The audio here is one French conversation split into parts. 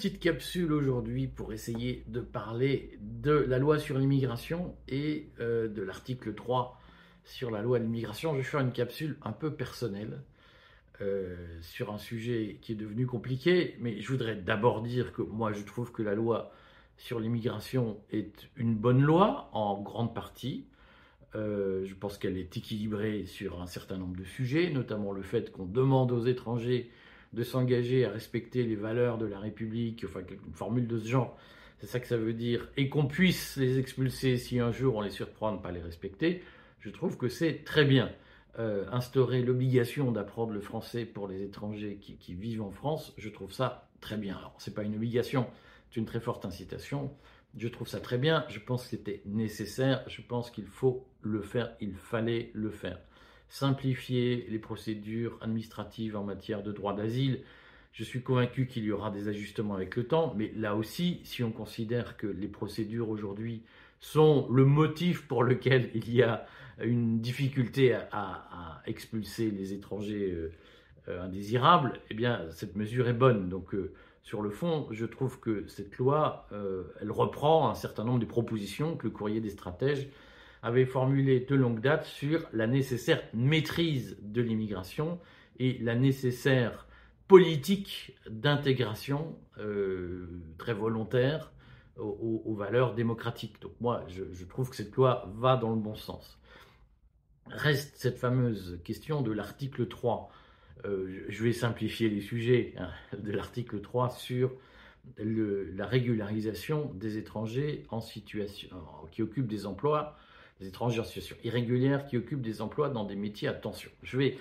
Petite capsule aujourd'hui pour essayer de parler de la loi sur l'immigration et euh, de l'article 3 sur la loi de l'immigration. Je vais faire une capsule un peu personnelle euh, sur un sujet qui est devenu compliqué, mais je voudrais d'abord dire que moi je trouve que la loi sur l'immigration est une bonne loi en grande partie. Euh, je pense qu'elle est équilibrée sur un certain nombre de sujets, notamment le fait qu'on demande aux étrangers de s'engager à respecter les valeurs de la République, enfin une formule de ce genre, c'est ça que ça veut dire, et qu'on puisse les expulser si un jour on les surprend à ne pas les respecter, je trouve que c'est très bien. Euh, instaurer l'obligation d'apprendre le français pour les étrangers qui, vivent en France, je trouve ça très bien. Alors, ce n'est pas une obligation, c'est une très forte incitation. Je trouve ça très bien, je pense que c'était nécessaire, je pense qu'il faut le faire, il fallait le faire simplifier les procédures administratives en matière de droit d'asile. Je suis convaincu qu'il y aura des ajustements avec le temps, mais là aussi, si on considère que les procédures aujourd'hui sont le motif pour lequel il y a une difficulté à, expulser les étrangers euh, euh, indésirables, eh bien, cette mesure est bonne. Donc, euh, sur le fond, je trouve que cette loi, elle reprend un certain nombre de propositions que le courrier des stratèges avait formulé de longue date sur la nécessaire maîtrise de l'immigration et la nécessaire politique d'intégration euh, très volontaire aux, valeurs démocratiques. Donc moi, je, trouve que cette loi va dans le bon sens. Reste cette fameuse question de l'article 3. Euh, je vais simplifier les sujets hein, de l'article 3 sur la régularisation des étrangers en situation, qui occupent des emplois étrangers en situation irrégulière qui occupent des emplois dans des métiers à tension. Je vais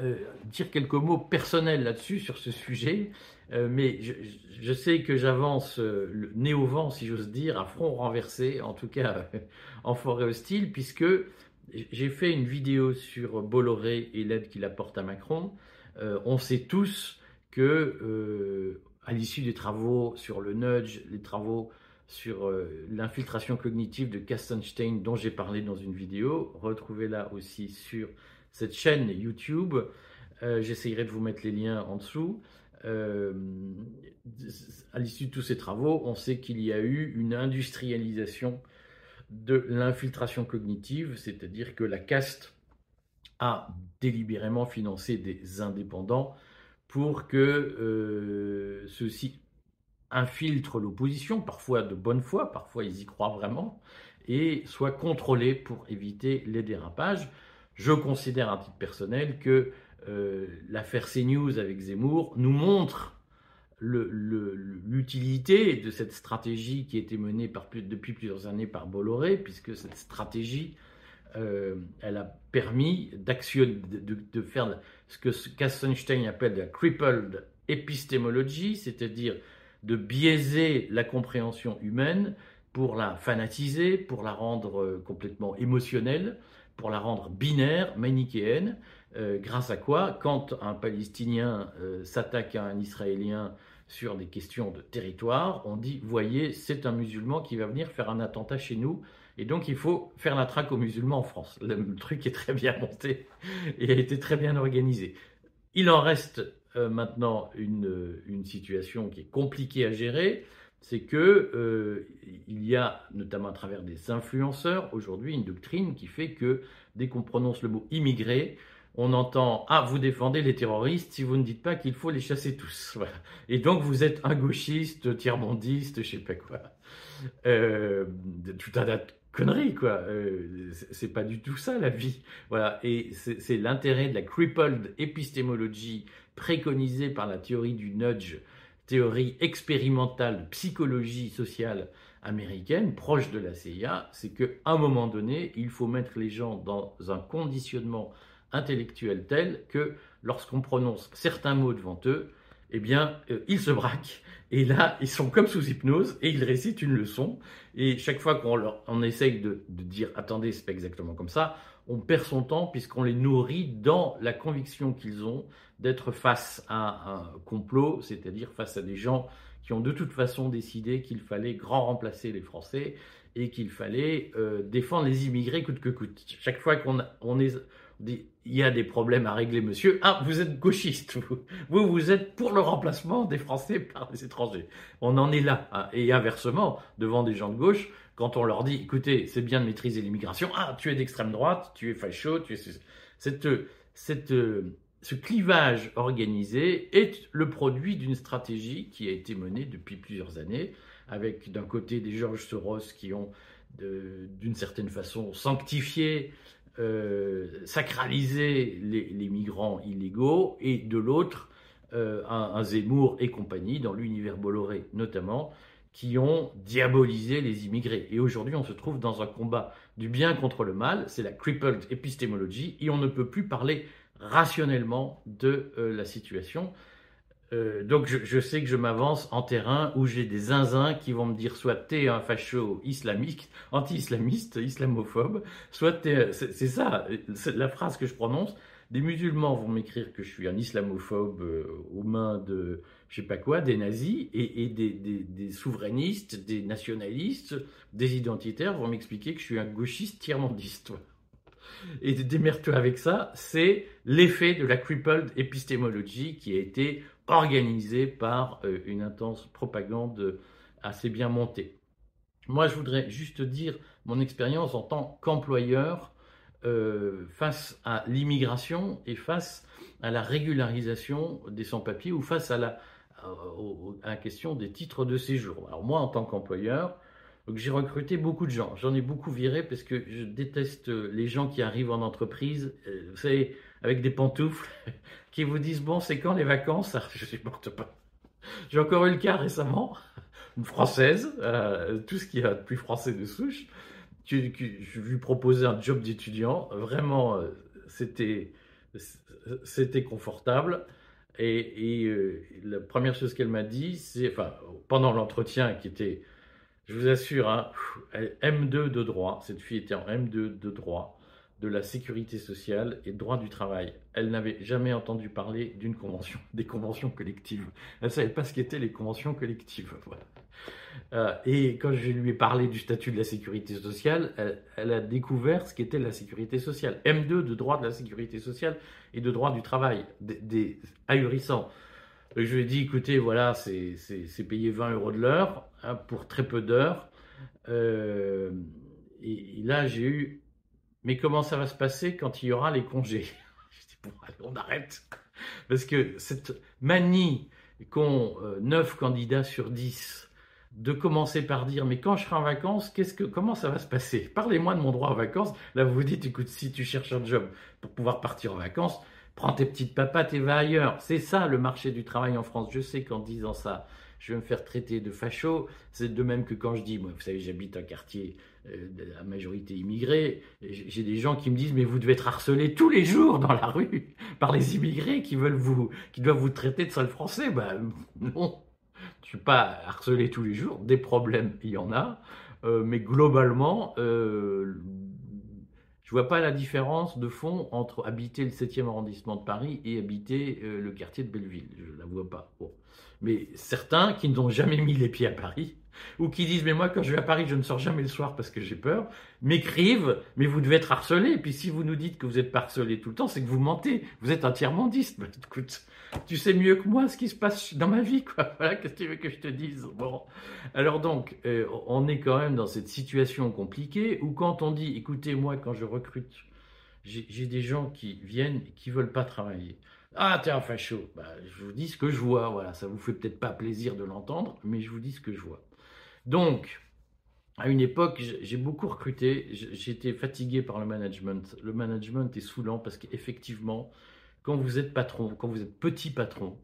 euh, dire quelques mots personnels là-dessus, sur ce sujet, euh, mais je, sais que j'avance euh, nez au vent, si j'ose dire, à front renversé, en tout cas en forêt hostile, puisque j'ai fait une vidéo sur Bolloré et l'aide qu'il apporte à Macron. on sait tous que, à l'issue des travaux sur le nudge, les travaux sur euh, l'infiltration cognitive de Kastenstein dont j'ai parlé dans une vidéo. Retrouvez-la aussi sur cette chaîne YouTube. Euh, j'essayerai de vous mettre les liens en dessous. Euh, à l'issue de tous ces travaux, on sait qu'il y a eu une industrialisation de l'infiltration cognitive, c'est-à-dire que la caste a délibérément financé des indépendants pour que ceux-ci infiltrent l'opposition, parfois de bonne foi, parfois ils y croient vraiment, et soient contrôlés pour éviter les dérapages. Je considère à titre personnel que euh, l'affaire CNews avec Zemmour nous montre l'utilité de cette stratégie qui a été menée par, depuis plusieurs années par Bolloré, puisque cette stratégie, euh, elle a permis d'actionner, de, faire ce que Kassenstein appelle la crippled épistémologie, c'est-à-dire de biaiser la compréhension humaine pour la fanatiser, pour la rendre euh, complètement émotionnelle, pour la rendre binaire, manichéenne, euh, grâce à quoi, quand un Palestinien euh, s'attaque à un Israélien sur des questions de territoire, on dit, voyez, c'est un musulman qui va venir faire un attentat chez nous, et donc il faut faire la traque aux musulmans en France. Le truc est très bien monté et a été très bien organisé. Il en reste euh, maintenant une, une, situation qui est compliquée à gérer, c'est que euh, il y a, notamment à travers des influenceurs, aujourd'hui une doctrine qui fait que dès qu'on prononce le mot immigré, on entend Ah, vous défendez les terroristes si vous ne dites pas qu'il faut les chasser tous. Et donc vous êtes un gauchiste, tiers-mondiste, je sais pas quoi. Euh, tout un tas de conneries, quoi. Euh, c'est pas du tout ça la vie. Voilà. Et c'est l'intérêt de la crippled épistémologie préconisée par la théorie du nudge, théorie expérimentale psychologie sociale américaine, proche de la CIA, c'est qu'à un moment donné, il faut mettre les gens dans un conditionnement intellectuel tel que lorsqu'on prononce certains mots devant eux, eh bien, euh, ils se braquent. Et là, ils sont comme sous hypnose et ils récitent une leçon. Et chaque fois qu'on leur, essaye de, de dire, attendez, c'est pas exactement comme ça, on perd son temps puisqu'on les nourrit dans la conviction qu'ils ont d'être face à un complot, c'est-à-dire face à des gens qui ont de toute façon décidé qu'il fallait grand remplacer les Français et qu'il fallait euh, défendre les immigrés coûte que coûte. Chaque fois qu'on on est, il y a des problèmes à régler, monsieur. Ah, vous êtes gauchiste. Vous, vous êtes pour le remplacement des Français par les étrangers. On en est là. Hein. Et inversement, devant des gens de gauche, quand on leur dit, écoutez, c'est bien de maîtriser l'immigration. Ah, tu es d'extrême droite, tu es facho, tu es... Cette, cette, ce clivage organisé est le produit d'une stratégie qui a été menée depuis plusieurs années, avec d'un côté des Georges Soros qui ont d'une certaine façon sanctifié euh, sacraliser les, migrants illégaux et de l'autre euh, un, Zemmour et compagnie dans l'univers Bolloré notamment qui ont diabolisé les immigrés. Et aujourd'hui, on se trouve dans un combat du bien contre le mal, c'est la crippled épistémologie, et on ne peut plus parler rationnellement de euh, la situation. Euh, donc je, sais que je m'avance en terrain où j'ai des zinzins qui vont me dire soit t'es un facho islamique, anti-islamiste, islamophobe, soit t'es... C'est ça, c'est la phrase que je prononce. Des musulmans vont m'écrire que je suis un islamophobe euh, aux mains de je sais pas quoi, des nazis, et, des, des, souverainistes, des nationalistes, des identitaires vont m'expliquer que je suis un gauchiste tiers-mondiste. Et démerde-toi avec ça, c'est l'effet de la crippled épistémologie qui a été organisé par euh, une intense propagande assez bien montée. Moi, je voudrais juste dire mon expérience en tant qu'employeur euh, face à l'immigration et face à la régularisation des sans-papiers ou face à la, à la question des titres de séjour. Alors moi, en tant qu'employeur, j'ai recruté beaucoup de gens. J'en ai beaucoup viré parce que je déteste les gens qui arrivent en entreprise, euh, vous savez, avec des pantoufles, qui vous disent Bon, c'est quand les vacances? Je supporte pas. J'ai encore eu le cas récemment, une française, euh, tout ce qu'il y a de plus français de souche. je lui proposais un job d'étudiant. Vraiment, euh, c'était, c'était confortable. Et, la première chose qu'elle m'a dit, c'est, enfin, pendant l'entretien qui était je vous assure, hein, M2 de droit, cette fille était en M2 de droit, de la sécurité sociale et droit du travail. Elle n'avait jamais entendu parler d'une convention, des conventions collectives. Elle ne savait pas ce qu'étaient les conventions collectives. Euh, et quand je lui ai parlé du statut de la sécurité sociale, elle, a découvert ce qu'était la sécurité sociale. M2 de droit de la sécurité sociale et de droit du travail, des, ahurissants. Je lui ai dit, écoutez, voilà, c'est payé 20 euros de l'heure hein, pour très peu d'heures. Euh, et, là, j'ai eu, mais comment ça va se passer quand il y aura les congés Je dis, bon, allez, on arrête. Parce que cette manie qu'ont 9 euh, candidats sur 10 de commencer par dire mais quand je serai en vacances, que comment ça va se passer? Parlez-moi de mon droit aux vacances. Là vous vous dites écoute si tu cherches un job pour pouvoir partir en vacances, prends tes petites papates et va ailleurs. C'est ça le marché du travail en France. Je sais qu'en disant ça, je vais me faire traiter de facho. C'est de même que quand je dis, vous savez, j'habite un quartier euh, à majorité immigrée. J'ai des gens qui me disent, mais vous devez être harcelé tous les jours dans la rue par les immigrés qui veulent vous, qui doivent vous traiter de sale français. Ben non, je suis pas harcelé tous les jours. Des problèmes, il y en a. Euh, mais globalement, euh, je vois pas la différence de fond entre habiter le 7e arrondissement de Paris et habiter euh, le quartier de Belleville. Je la vois pas. Mais certains qui n'ont jamais mis les pieds à Paris, ou qui disent mais moi quand je vais à Paris je ne sors jamais le soir parce que j'ai peur, m'écrivent mais vous devez être harcelé. Et puis si vous nous dites que vous êtes harcelé tout le temps, c'est que vous mentez. Vous êtes un tiers-mondiste. Bah, écoute, tu sais mieux que moi ce qui se passe dans ma vie, quoi. Voilà, qu'est-ce que tu veux que je te dise? Alors donc, euh, on est quand même dans cette situation compliquée où quand on dit, écoutez, moi, quand je recrute, j'ai des gens qui viennent et qui veulent pas travailler. Ah, t'es un facho. Bah, je vous dis ce que je vois. Voilà, ça vous fait peut-être pas plaisir de l'entendre, mais je vous dis ce que je vois. Donc, à une époque, j'ai beaucoup recruté. J'étais fatigué par le management. Le management est saoulant parce qu'effectivement, quand vous êtes patron, quand vous êtes petit patron,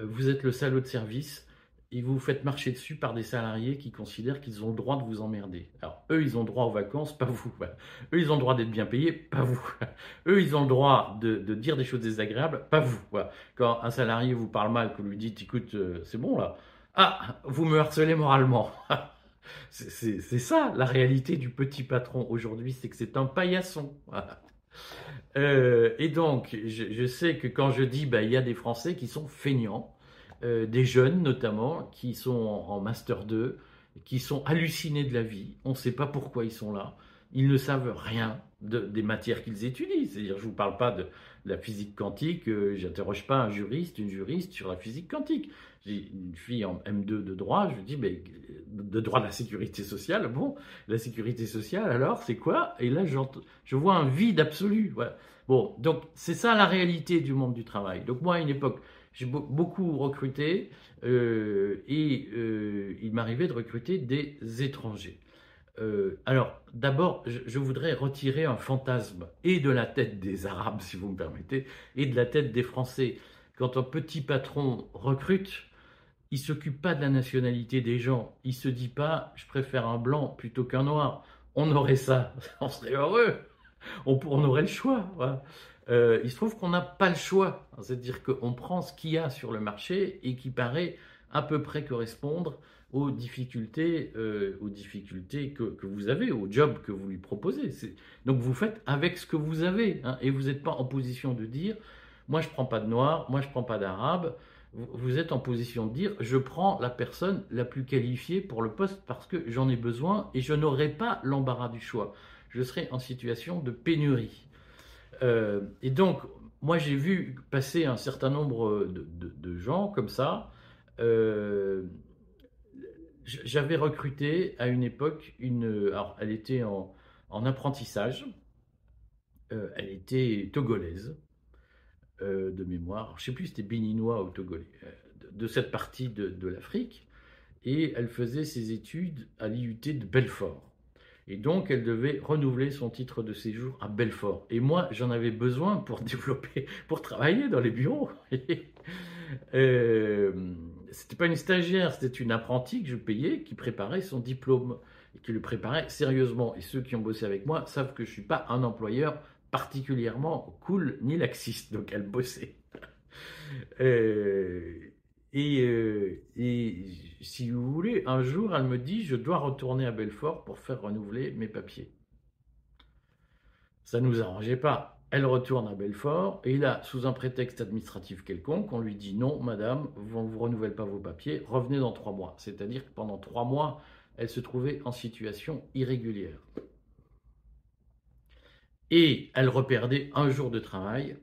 euh, vous êtes le salaud de service et vous faites marcher dessus par des salariés qui considèrent qu'ils ont le droit de vous emmerder. Alors, eux, ils ont droit aux vacances, pas vous. Eux, ils ont le droit d'être bien payés, pas vous. Eux, ils ont le droit de, dire des choses désagréables, pas vous. Quand un salarié vous parle mal, que vous lui dites, écoute, euh, c'est bon là. Ah, vous me harcelez moralement. c'est ça, la réalité du petit patron aujourd'hui, c'est que c'est un paillasson. Euh, et donc, je, sais que quand je dis, bah, il y a des Français qui sont feignants, euh, des jeunes notamment, qui sont en, Master 2, qui sont hallucinés de la vie. On ne sait pas pourquoi ils sont là. ils ne savent rien des matières qu'ils étudient. C'est-à-dire, je ne vous parle pas de, la physique quantique, euh, j'interroge pas un juriste, une juriste sur la physique quantique. J'ai une fille en M2 de droit, je lui dis, mais de droit de la sécurité sociale, bon, la sécurité sociale, alors, c'est quoi? Et là, je vois un vide absolu. Bon, donc c'est ça la réalité du monde du travail. Donc moi, à une époque, j'ai beaucoup recruté euh, et euh, il m'arrivait de recruter des étrangers. Euh, alors, d'abord, je, voudrais retirer un fantasme et de la tête des Arabes, si vous me permettez, et de la tête des Français. Quand un petit patron recrute, il s'occupe pas de la nationalité des gens. Il se dit pas, je préfère un blanc plutôt qu'un noir. On aurait ça, on serait heureux. On, aurait le choix. Euh, il se trouve qu'on n'a pas le choix. C'est-à-dire qu'on prend ce qu'il y a sur le marché et qui paraît à peu près correspondre aux difficultés, euh, aux difficultés que, vous avez, au job que vous lui proposez. Donc vous faites avec ce que vous avez, hein, et vous n'êtes pas en position de dire, moi je prends pas de noir, moi je prends pas d'arabe. Vous êtes en position de dire, je prends la personne la plus qualifiée pour le poste parce que j'en ai besoin et je n'aurai pas l'embarras du choix. Je serai en situation de pénurie. Euh, et donc, moi j'ai vu passer un certain nombre de, gens comme ça. Euh, j'avais recruté à une époque une. Alors, elle était en, apprentissage. Euh, elle était togolaise de mémoire. je ne sais plus si c'était béninois ou togolais, de, cette partie de, l'Afrique. Et elle faisait ses études à l'IUT de Belfort. Et donc, elle devait renouveler son titre de séjour à Belfort. Et moi, j'en avais besoin pour développer, pour travailler dans les bureaux. euh, c'était pas une stagiaire, c'était une apprentie que je payais qui préparait son diplôme et qui le préparait sérieusement. Et ceux qui ont bossé avec moi savent que je suis pas un employeur particulièrement cool ni laxiste, donc elle bossait. Euh, et, euh, et, si vous voulez, un jour, elle me dit, je dois retourner à Belfort pour faire renouveler mes papiers. Ça ne nous arrangeait pas. Elle retourne à Belfort et là, sous un prétexte administratif quelconque, on lui dit non, madame, on ne vous renouvelle pas vos papiers, revenez dans trois mois. C'est-à-dire que pendant trois mois, elle se trouvait en situation irrégulière. Et elle reperdait un jour de travail,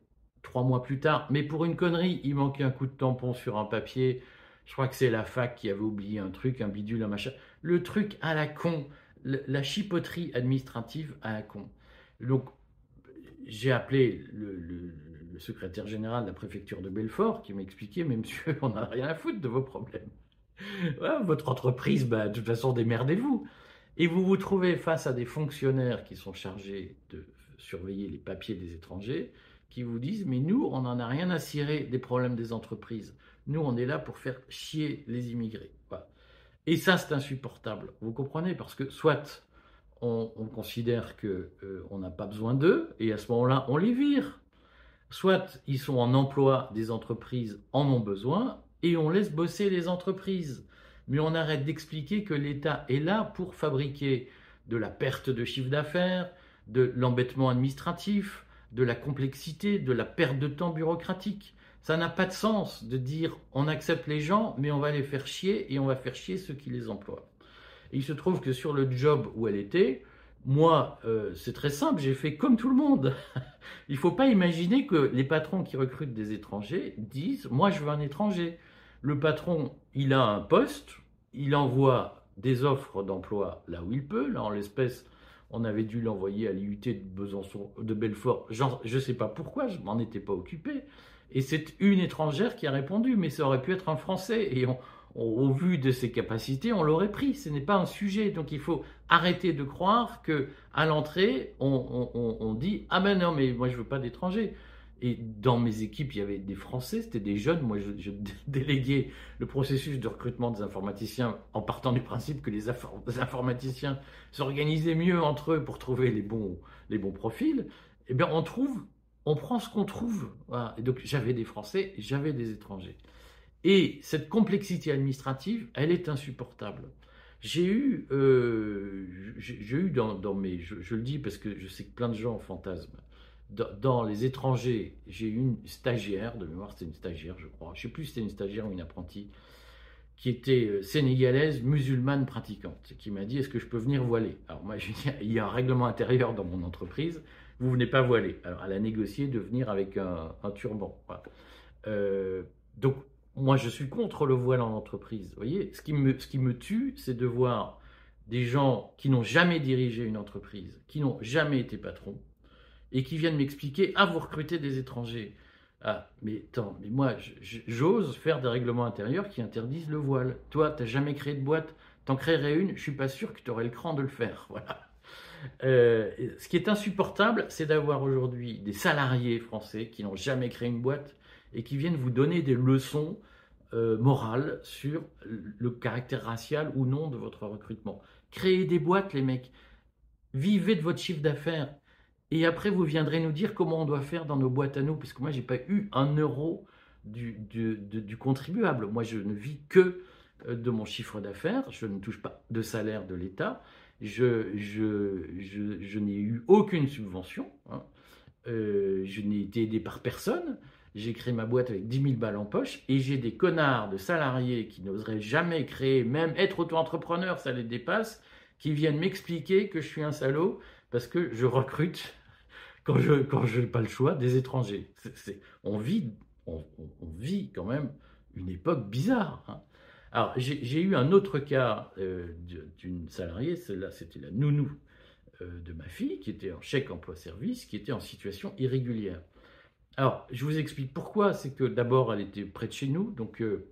trois mois plus tard, mais pour une connerie, il manquait un coup de tampon sur un papier. Je crois que c'est la fac qui avait oublié un truc, un bidule, un machin. Le truc à la con, la chipoterie administrative à la con. Donc, j'ai appelé le, secrétaire général de la préfecture de Belfort qui m'a expliqué, mais monsieur, on n'a rien à foutre de vos problèmes. votre entreprise, bah, de toute façon, démerdez-vous. Et vous vous trouvez face à des fonctionnaires qui sont chargés de surveiller les papiers des étrangers, qui vous disent, mais nous, on n'en a rien à cirer des problèmes des entreprises. Nous, on est là pour faire chier les immigrés. Et ça, c'est insupportable. Vous comprenez? Parce que soit on, considère qu'on euh, n'a pas besoin d'eux, et à ce moment-là, on les vire. Soit ils sont en emploi, des entreprises en ont besoin, et on laisse bosser les entreprises. Mais on arrête d'expliquer que l'État est là pour fabriquer de la perte de chiffre d'affaires, de l'embêtement administratif, de la complexité, de la perte de temps bureaucratique. Ça n'a pas de sens de dire on accepte les gens, mais on va les faire chier et on va faire chier ceux qui les emploient il se trouve que sur le job où elle était, moi, euh, c'est très simple, j'ai fait comme tout le monde. il ne faut pas imaginer que les patrons qui recrutent des étrangers disent Moi, je veux un étranger. Le patron, il a un poste, il envoie des offres d'emploi là où il peut. Là, en l'espèce, on avait dû l'envoyer à l'IUT de Besançon, de Belfort. je ne sais pas pourquoi, je m'en étais pas occupé. Et c'est une étrangère qui a répondu, mais ça aurait pu être un Français. Et au vu de ses capacités, on l'aurait pris. Ce n'est pas un sujet. Donc il faut arrêter de croire que à l'entrée, on, dit ah ben non, mais moi je veux pas d'étrangers. Et dans mes équipes, il y avait des Français, c'était des jeunes. Moi, je, déléguais le processus de recrutement des informaticiens en partant du principe que les, informaticiens s'organisaient mieux entre eux pour trouver les bons, les bons profils. Eh bien, on trouve, on prend ce qu'on trouve. Et donc, j'avais des Français, j'avais des étrangers. Et cette complexité administrative, elle est insupportable. J'ai eu, euh, j'ai eu dans, mes, je, le dis parce que je sais que plein de gens fantasment, dans, les étrangers, j'ai eu une stagiaire, de mémoire c'était une stagiaire je crois, je ne sais plus si c'était une stagiaire ou une apprentie, qui était euh, sénégalaise, musulmane pratiquante, qui m'a dit est-ce que je peux venir voiler? Alors moi, je dit il y a un règlement intérieur dans mon entreprise, vous venez pas voiler. Alors elle a négocié de venir avec un, turban. Euh, donc moi, je suis contre le voile en entreprise. Vous voyez, ce qui me, ce qui me tue, c'est de voir des gens qui n'ont jamais dirigé une entreprise, qui n'ont jamais été patrons, et qui viennent m'expliquer Ah, vous recrutez des étrangers. Ah, mais attends, mais moi, j'ose faire des règlements intérieurs qui interdisent le voile. Toi, tu n'as jamais créé de boîte, t'en créerais une, je suis pas sûr que tu aurais le cran de le faire. Voilà. Euh, ce qui est insupportable, c'est d'avoir aujourd'hui des salariés français qui n'ont jamais créé une boîte et qui viennent vous donner des leçons euh, morales sur le caractère racial ou non de votre recrutement. Créez des boîtes, les mecs. Vivez de votre chiffre d'affaires. Et après, vous viendrez nous dire comment on doit faire dans nos boîtes à nous, puisque moi, je n'ai pas eu un euro du, du, contribuable. Moi, je ne vis que euh, de mon chiffre d'affaires. Je ne touche pas de salaire de l'État. Je, je, je, n'ai eu aucune subvention. Hein. Euh, je n'ai été aidé par personne. J'ai créé ma boîte avec 10 000 balles en poche et j'ai des connards de salariés qui n'oseraient jamais créer, même être auto-entrepreneur, ça les dépasse, qui viennent m'expliquer que je suis un salaud parce que je recrute, quand je quand n'ai pas le choix, des étrangers. on, vit, on, vit quand même une époque bizarre. Hein. Alors, j'ai eu un autre cas euh, d'une salariée, celle-là, c'était la nounou euh, de ma fille, qui était en chèque emploi-service, qui était en situation irrégulière. Alors, je vous explique pourquoi. C'est que d'abord, elle était près de chez nous, donc euh,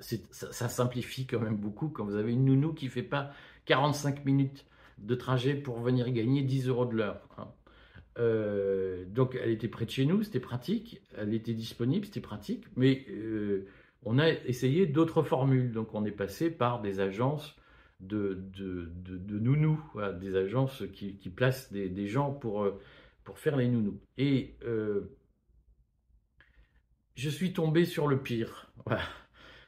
ça, simplifie quand même beaucoup quand vous avez une nounou qui ne fait pas 45 minutes de trajet pour venir gagner 10 euros de l'heure. Hein. Euh, donc elle était près de chez nous, c'était pratique, elle était disponible, c'était pratique, mais euh, on a essayé d'autres formules. Donc on est passé par des agences de, de, de, nounous, des agences qui, placent des, gens pour, euh, pour faire les nounous. Et je suis tombé sur le pire. Voilà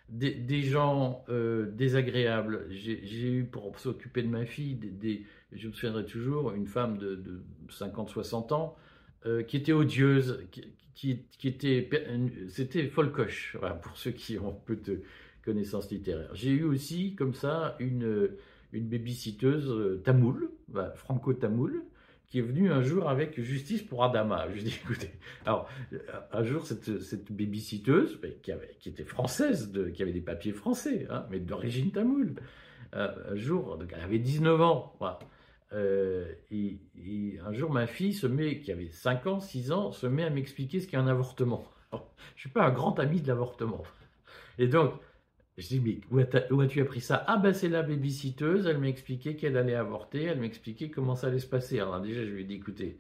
des, gens euh, désagréables. J'ai eu pour s'occuper de ma fille, des, je me souviendrai toujours, une femme de, 50-60 ans euh, qui était odieuse, qui, était, c'était folcoche, pour ceux qui ont peu de connaissances littéraires. J'ai eu aussi, comme ça, une, une babysitteuse euh, tamoule, franco-tamoule, qui est venu un jour avec justice pour Adama. Je dis, écoutez, alors, un jour, cette, cette qui, qui était française, de, qui avait des papiers français, hein, mais d'origine tamoule, euh, un jour, donc elle avait 19 ans, euh, et, un jour, ma fille qui avait 5 ans, 6 ans, se met à m'expliquer ce qu'est un avortement. je ne suis pas un grand ami de l'avortement. Et donc, je dis, mais où, as-tu appris ça? Ah ben c'est la babysitteuse, elle m'a expliqué qu'elle allait avorter, elle m'a expliqué comment ça allait se passer. Alors déjà, je lui ai dit, écoutez,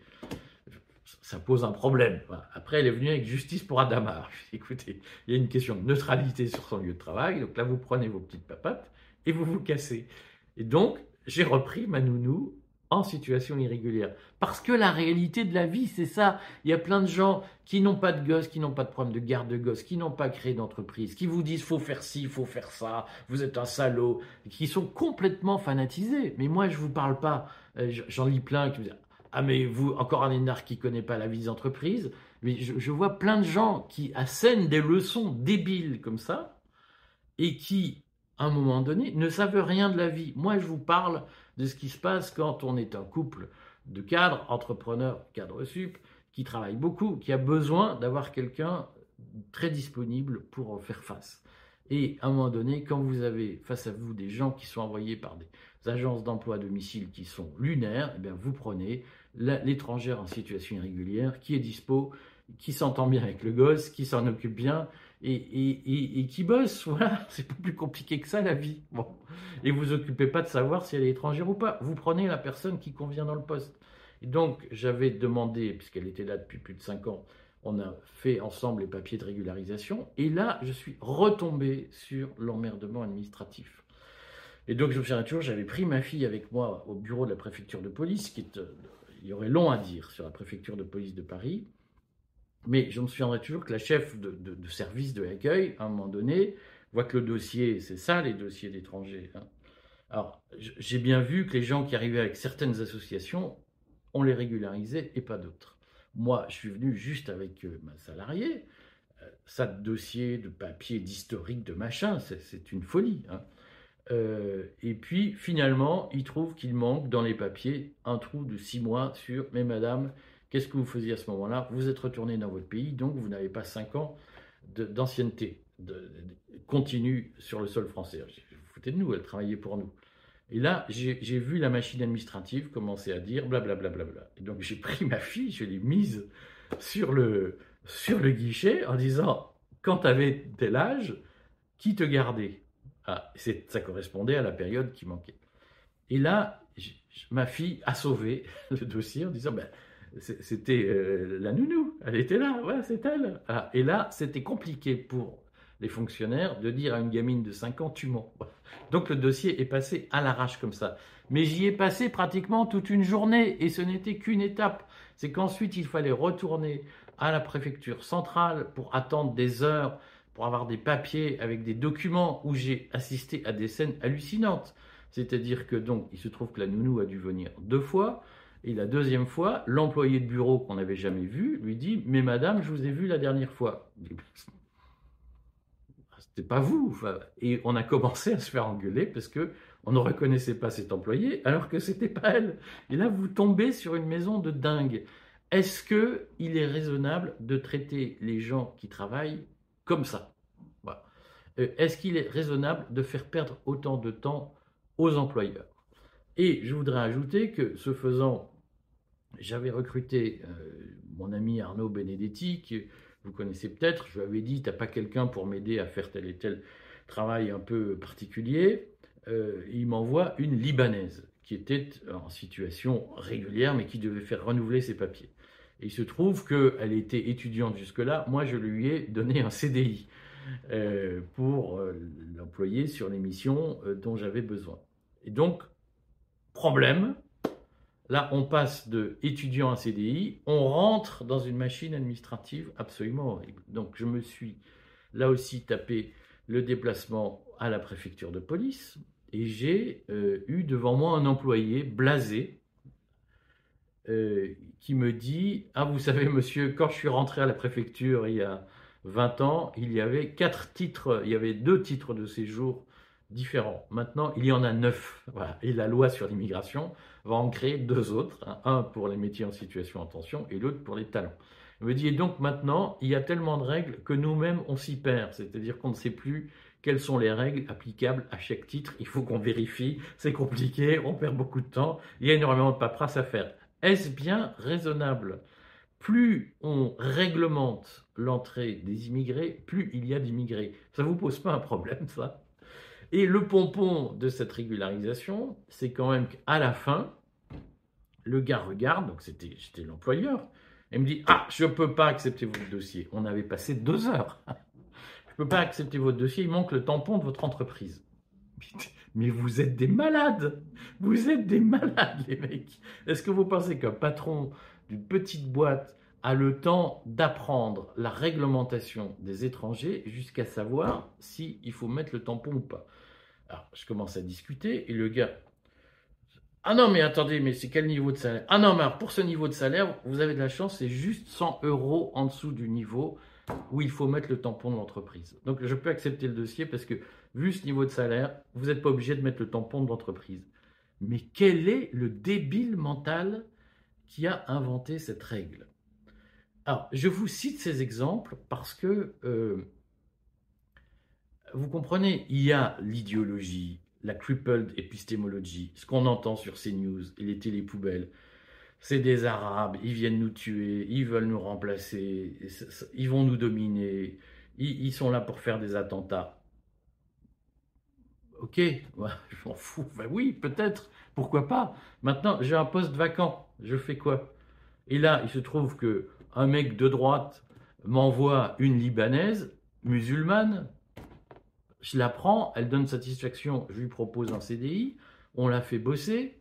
ça pose un problème. Après, elle est venue avec justice pour Adama. Je lui ai dit, écoutez, il y a une question de neutralité sur son lieu de travail, donc là, vous prenez vos petites papates et vous vous cassez. Et donc, j'ai repris ma nounou en situation irrégulière. Parce que la réalité de la vie, c'est ça. Il y a plein de gens qui n'ont pas de gosses, qui n'ont pas de problème de garde de gosses, qui n'ont pas créé d'entreprise, qui vous disent faut faire ci, faut faire ça, vous êtes un salaud, qui sont complètement fanatisés. Mais moi, je vous parle pas. Euh, j'en lis plein qui me disent ah mais vous encore un énarque qui connaît pas la vie des entreprises. Mais je vois plein de gens qui assènent des leçons débiles comme ça et qui, à un moment donné, ne savent rien de la vie. Moi, je vous parle de ce qui se passe quand on est un couple de cadres, entrepreneurs, cadres sup, qui travaillent beaucoup, qui a besoin d'avoir quelqu'un très disponible pour faire face. Et à un moment donné, quand vous avez face à vous des gens qui sont envoyés par des agences d'emploi à domicile qui sont lunaires, eh bien vous prenez l'étrangère en situation irrégulière qui est dispo, qui s'entend bien avec le gosse, qui s'en occupe bien et, qui bosse. Voilà, c'est pas plus compliqué que ça la vie. Et vous occupez pas de savoir si elle est étrangère ou pas. Vous prenez la personne qui convient dans le poste. Et donc, j'avais demandé, puisqu'elle était là depuis plus de 5 ans, on a fait ensemble les papiers de régularisation. Et là, je suis retombé sur l'emmerdement administratif. Et donc, je me souviens toujours, j'avais pris ma fille avec moi au bureau de la préfecture de police, qui est, euh, il y aurait long à dire sur la préfecture de police de Paris. Mais je me souviendrai toujours que la chef de, service de l'accueil, à un moment donné, voit que le dossier, c'est ça les dossiers d'étrangers. Hein. Alors, j'ai bien vu que les gens qui arrivaient avec certaines associations, on les régularisait et pas d'autres. Moi, je suis venu juste avec euh, ma salariée. Euh, ça de dossiers, de papiers, d'historique, de machin, c'est une folie. Hein. Euh, et puis finalement, il trouve qu'il manque dans les papiers un trou de six mois sur Mais madame, qu'est-ce que vous faisiez à ce moment-là? Vous êtes retourné dans votre pays, donc vous n'avez pas cinq ans d'ancienneté continue sur le sol français. Vous foutez de nous, elle travaillait pour nous. Et là, j'ai vu la machine administrative commencer à dire blablabla. Bla, bla, bla, Et donc j'ai pris ma fille, je l'ai mise sur le, sur le guichet en disant quand tu avais tel âge, qui te gardait? Ah, Ça correspondait à la période qui manquait. Et là, ma fille a sauvé le dossier en disant ben, c'était euh, la nounou, elle était là, ouais, c'est elle. Ah, et là, c'était compliqué pour les fonctionnaires de dire à une gamine de 5 ans tu mens. Donc le dossier est passé à l'arrache comme ça. Mais j'y ai passé pratiquement toute une journée et ce n'était qu'une étape. C'est qu'ensuite il fallait retourner à la préfecture centrale pour attendre des heures, pour avoir des papiers avec des documents où j'ai assisté à des scènes hallucinantes. C'est-à-dire que donc il se trouve que la nounou a dû venir deux fois. Et la deuxième fois, l'employé de bureau qu'on n'avait jamais vu lui dit Mais madame, je vous ai vu la dernière fois c'est pas vous. et on a commencé à se faire engueuler parce que on ne reconnaissait pas cet employé alors que c'était pas elle. Et là, vous tombez sur une maison de dingue. Est-ce que il est raisonnable de traiter les gens qui travaillent comme ça? Euh, Est-ce qu'il est raisonnable de faire perdre autant de temps aux employeurs? Et je voudrais ajouter que ce faisant, j'avais recruté euh, mon ami Arnaud Benedetti, qui vous connaissez peut-être, je lui avais dit, tu n'as pas quelqu'un pour m'aider à faire tel et tel travail un peu particulier. Euh, il m'envoie une Libanaise qui était en situation régulière, mais qui devait faire renouveler ses papiers. Et il se trouve qu'elle était étudiante jusque-là. Moi, je lui ai donné un CDI euh, pour l'employer sur les missions dont j'avais besoin. Et donc, problème, Là, on passe de étudiant à CDI, on rentre dans une machine administrative absolument horrible. Donc, je me suis là aussi tapé le déplacement à la préfecture de police et j'ai euh, eu devant moi un employé blasé euh, qui me dit Ah, vous savez, monsieur, quand je suis rentré à la préfecture il y a 20 ans, il y avait quatre titres, il y avait deux titres de séjour différents. Maintenant, il y en a neuf. Et la loi sur l'immigration va en créer deux autres, hein. un pour les métiers en situation en tension et l'autre pour les talents. Il me dit, et donc maintenant, il y a tellement de règles que nous-mêmes, on s'y perd, c'est-à-dire qu'on ne sait plus quelles sont les règles applicables à chaque titre, il faut qu'on vérifie, c'est compliqué, on perd beaucoup de temps, il y a énormément de paperasse à faire. Est-ce bien raisonnable? Plus on réglemente l'entrée des immigrés, plus il y a d'immigrés. Ça ne vous pose pas un problème, ça? Et le pompon de cette régularisation, c'est quand même qu'à la fin, le gars regarde, donc c'était l'employeur, et me dit Ah, je ne peux pas accepter votre dossier. On avait passé deux heures. je ne peux pas accepter votre dossier, il manque le tampon de votre entreprise. Mais vous êtes des malades Vous êtes des malades, les mecs Est-ce que vous pensez qu'un patron d'une petite boîte a le temps d'apprendre la réglementation des étrangers jusqu'à savoir s'il faut mettre le tampon ou pas? Alors, je commence à discuter et le gars. Ah non, mais attendez, mais c'est quel niveau de salaire? Ah non, mais pour ce niveau de salaire, vous avez de la chance, c'est juste 100 euros en dessous du niveau où il faut mettre le tampon de l'entreprise. Donc, je peux accepter le dossier parce que, vu ce niveau de salaire, vous n'êtes pas obligé de mettre le tampon de l'entreprise. Mais quel est le débile mental qui a inventé cette règle? Alors, je vous cite ces exemples parce que euh, vous comprenez, il y a l'idéologie, la crippled épistémologie, ce qu'on entend sur ces news et les télépoubelles. C'est des Arabes, ils viennent nous tuer, ils veulent nous remplacer, ils vont nous dominer, ils, sont là pour faire des attentats. Ok, je m'en fous. Ben oui, peut-être, pourquoi pas. Maintenant, j'ai un poste vacant, je fais quoi? Et là, il se trouve que un mec de droite m'envoie une Libanaise musulmane je la prends, elle donne satisfaction, je lui propose un CDI, on la fait bosser.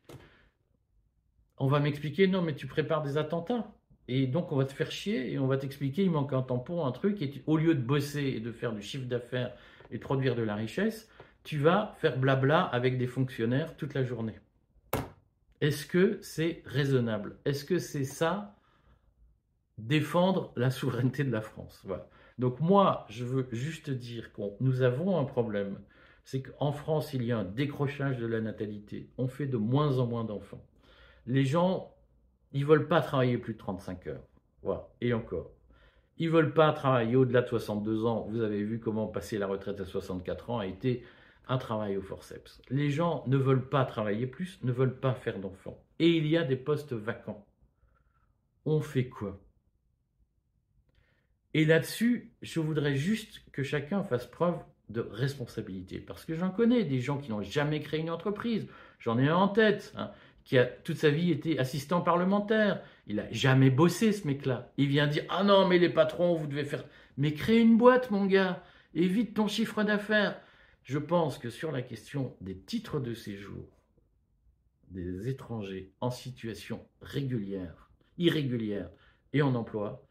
On va m'expliquer, non, mais tu prépares des attentats. Et donc, on va te faire chier et on va t'expliquer, il manque un tampon, un truc. Et au lieu de bosser et de faire du chiffre d'affaires et de produire de la richesse, tu vas faire blabla avec des fonctionnaires toute la journée. Est-ce que c'est raisonnable? Est-ce que c'est ça? Défendre la souveraineté de la France voilà. Donc moi, je veux juste dire que nous avons un problème. C'est qu'en France, il y a un décrochage de la natalité. On fait de moins en moins d'enfants. Les gens, ils veulent pas travailler plus de 35 heures. Voilà. Et encore. Ils veulent pas travailler au-delà de 62 ans. Vous avez vu comment passer la retraite à 64 ans a été un travail au forceps. Les gens ne veulent pas travailler plus, ne veulent pas faire d'enfants. Et il y a des postes vacants. On fait quoi? Et là-dessus, je voudrais juste que chacun fasse preuve de responsabilité. Parce que j'en connais des gens qui n'ont jamais créé une entreprise. J'en ai un en tête, hein, qui a toute sa vie été assistant parlementaire. Il n'a jamais bossé, ce mec-là. Il vient dire Ah non, mais les patrons, vous devez faire. Mais créer une boîte, mon gars. Évite ton chiffre d'affaires. Je pense que sur la question des titres de séjour des étrangers en situation régulière, irrégulière et en emploi,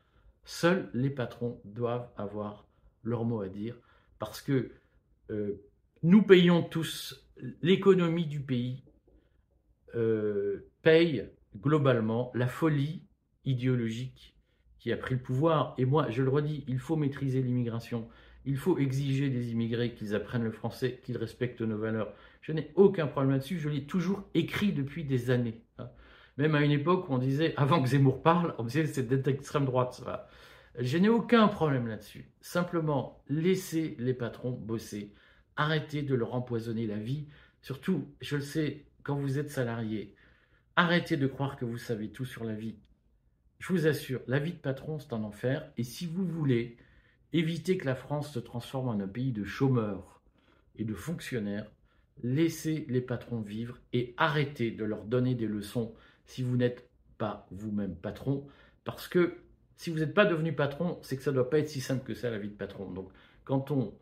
seuls les patrons doivent avoir leur mot à dire parce que euh, nous payons tous, l'économie du pays euh, paye globalement la folie idéologique qui a pris le pouvoir. Et moi, je le redis, il faut maîtriser l'immigration. Il faut exiger des immigrés qu'ils apprennent le français, qu'ils respectent nos valeurs. Je n'ai aucun problème là-dessus, je l'ai toujours écrit depuis des années. Même à une époque où on disait, avant que Zemmour parle, on disait c'est d'être extrême droite. Je n'ai aucun problème là-dessus. Simplement, laissez les patrons bosser. Arrêtez de leur empoisonner la vie. Surtout, je le sais, quand vous êtes salarié, arrêtez de croire que vous savez tout sur la vie. Je vous assure, la vie de patron, c'est un enfer. Et si vous voulez éviter que la France se transforme en un pays de chômeurs et de fonctionnaires, laissez les patrons vivre et arrêtez de leur donner des leçons si vous n'êtes pas vous-même patron. Parce que si vous n'êtes pas devenu patron, c'est que ça ne doit pas être si simple que ça la vie de patron. Donc quand on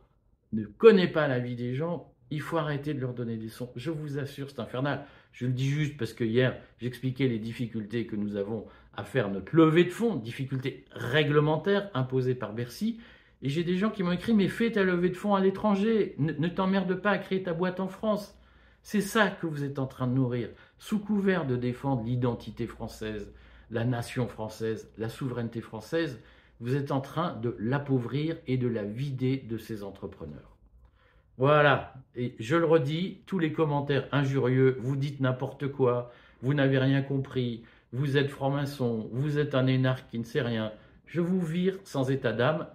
ne connaît pas la vie des gens, il faut arrêter de leur donner des leçons. Je vous assure, c'est infernal. Je le dis juste parce que hier, j'expliquais les difficultés que nous avons à faire notre levée de fonds, difficultés réglementaires imposées par Bercy. Et j'ai des gens qui m'ont écrit, mais fais ta levée de fonds à l'étranger, ne, t'emmerde pas à créer ta boîte en France. C'est ça que vous êtes en train de nourrir, sous couvert de défendre l'identité française, la nation française, la souveraineté française, vous êtes en train de l'appauvrir et de la vider de ses entrepreneurs. Voilà, et je le redis, tous les commentaires injurieux, vous dites n'importe quoi, vous n'avez rien compris, vous êtes franc-maçon, vous êtes un énarque qui ne sait rien, je vous vire sans état d'âme.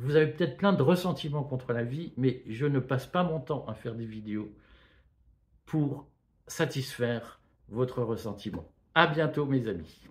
Vous avez peut-être plein de ressentiments contre la vie, mais je ne passe pas mon temps à faire des vidéos pour satisfaire votre ressentiment. À bientôt, mes amis.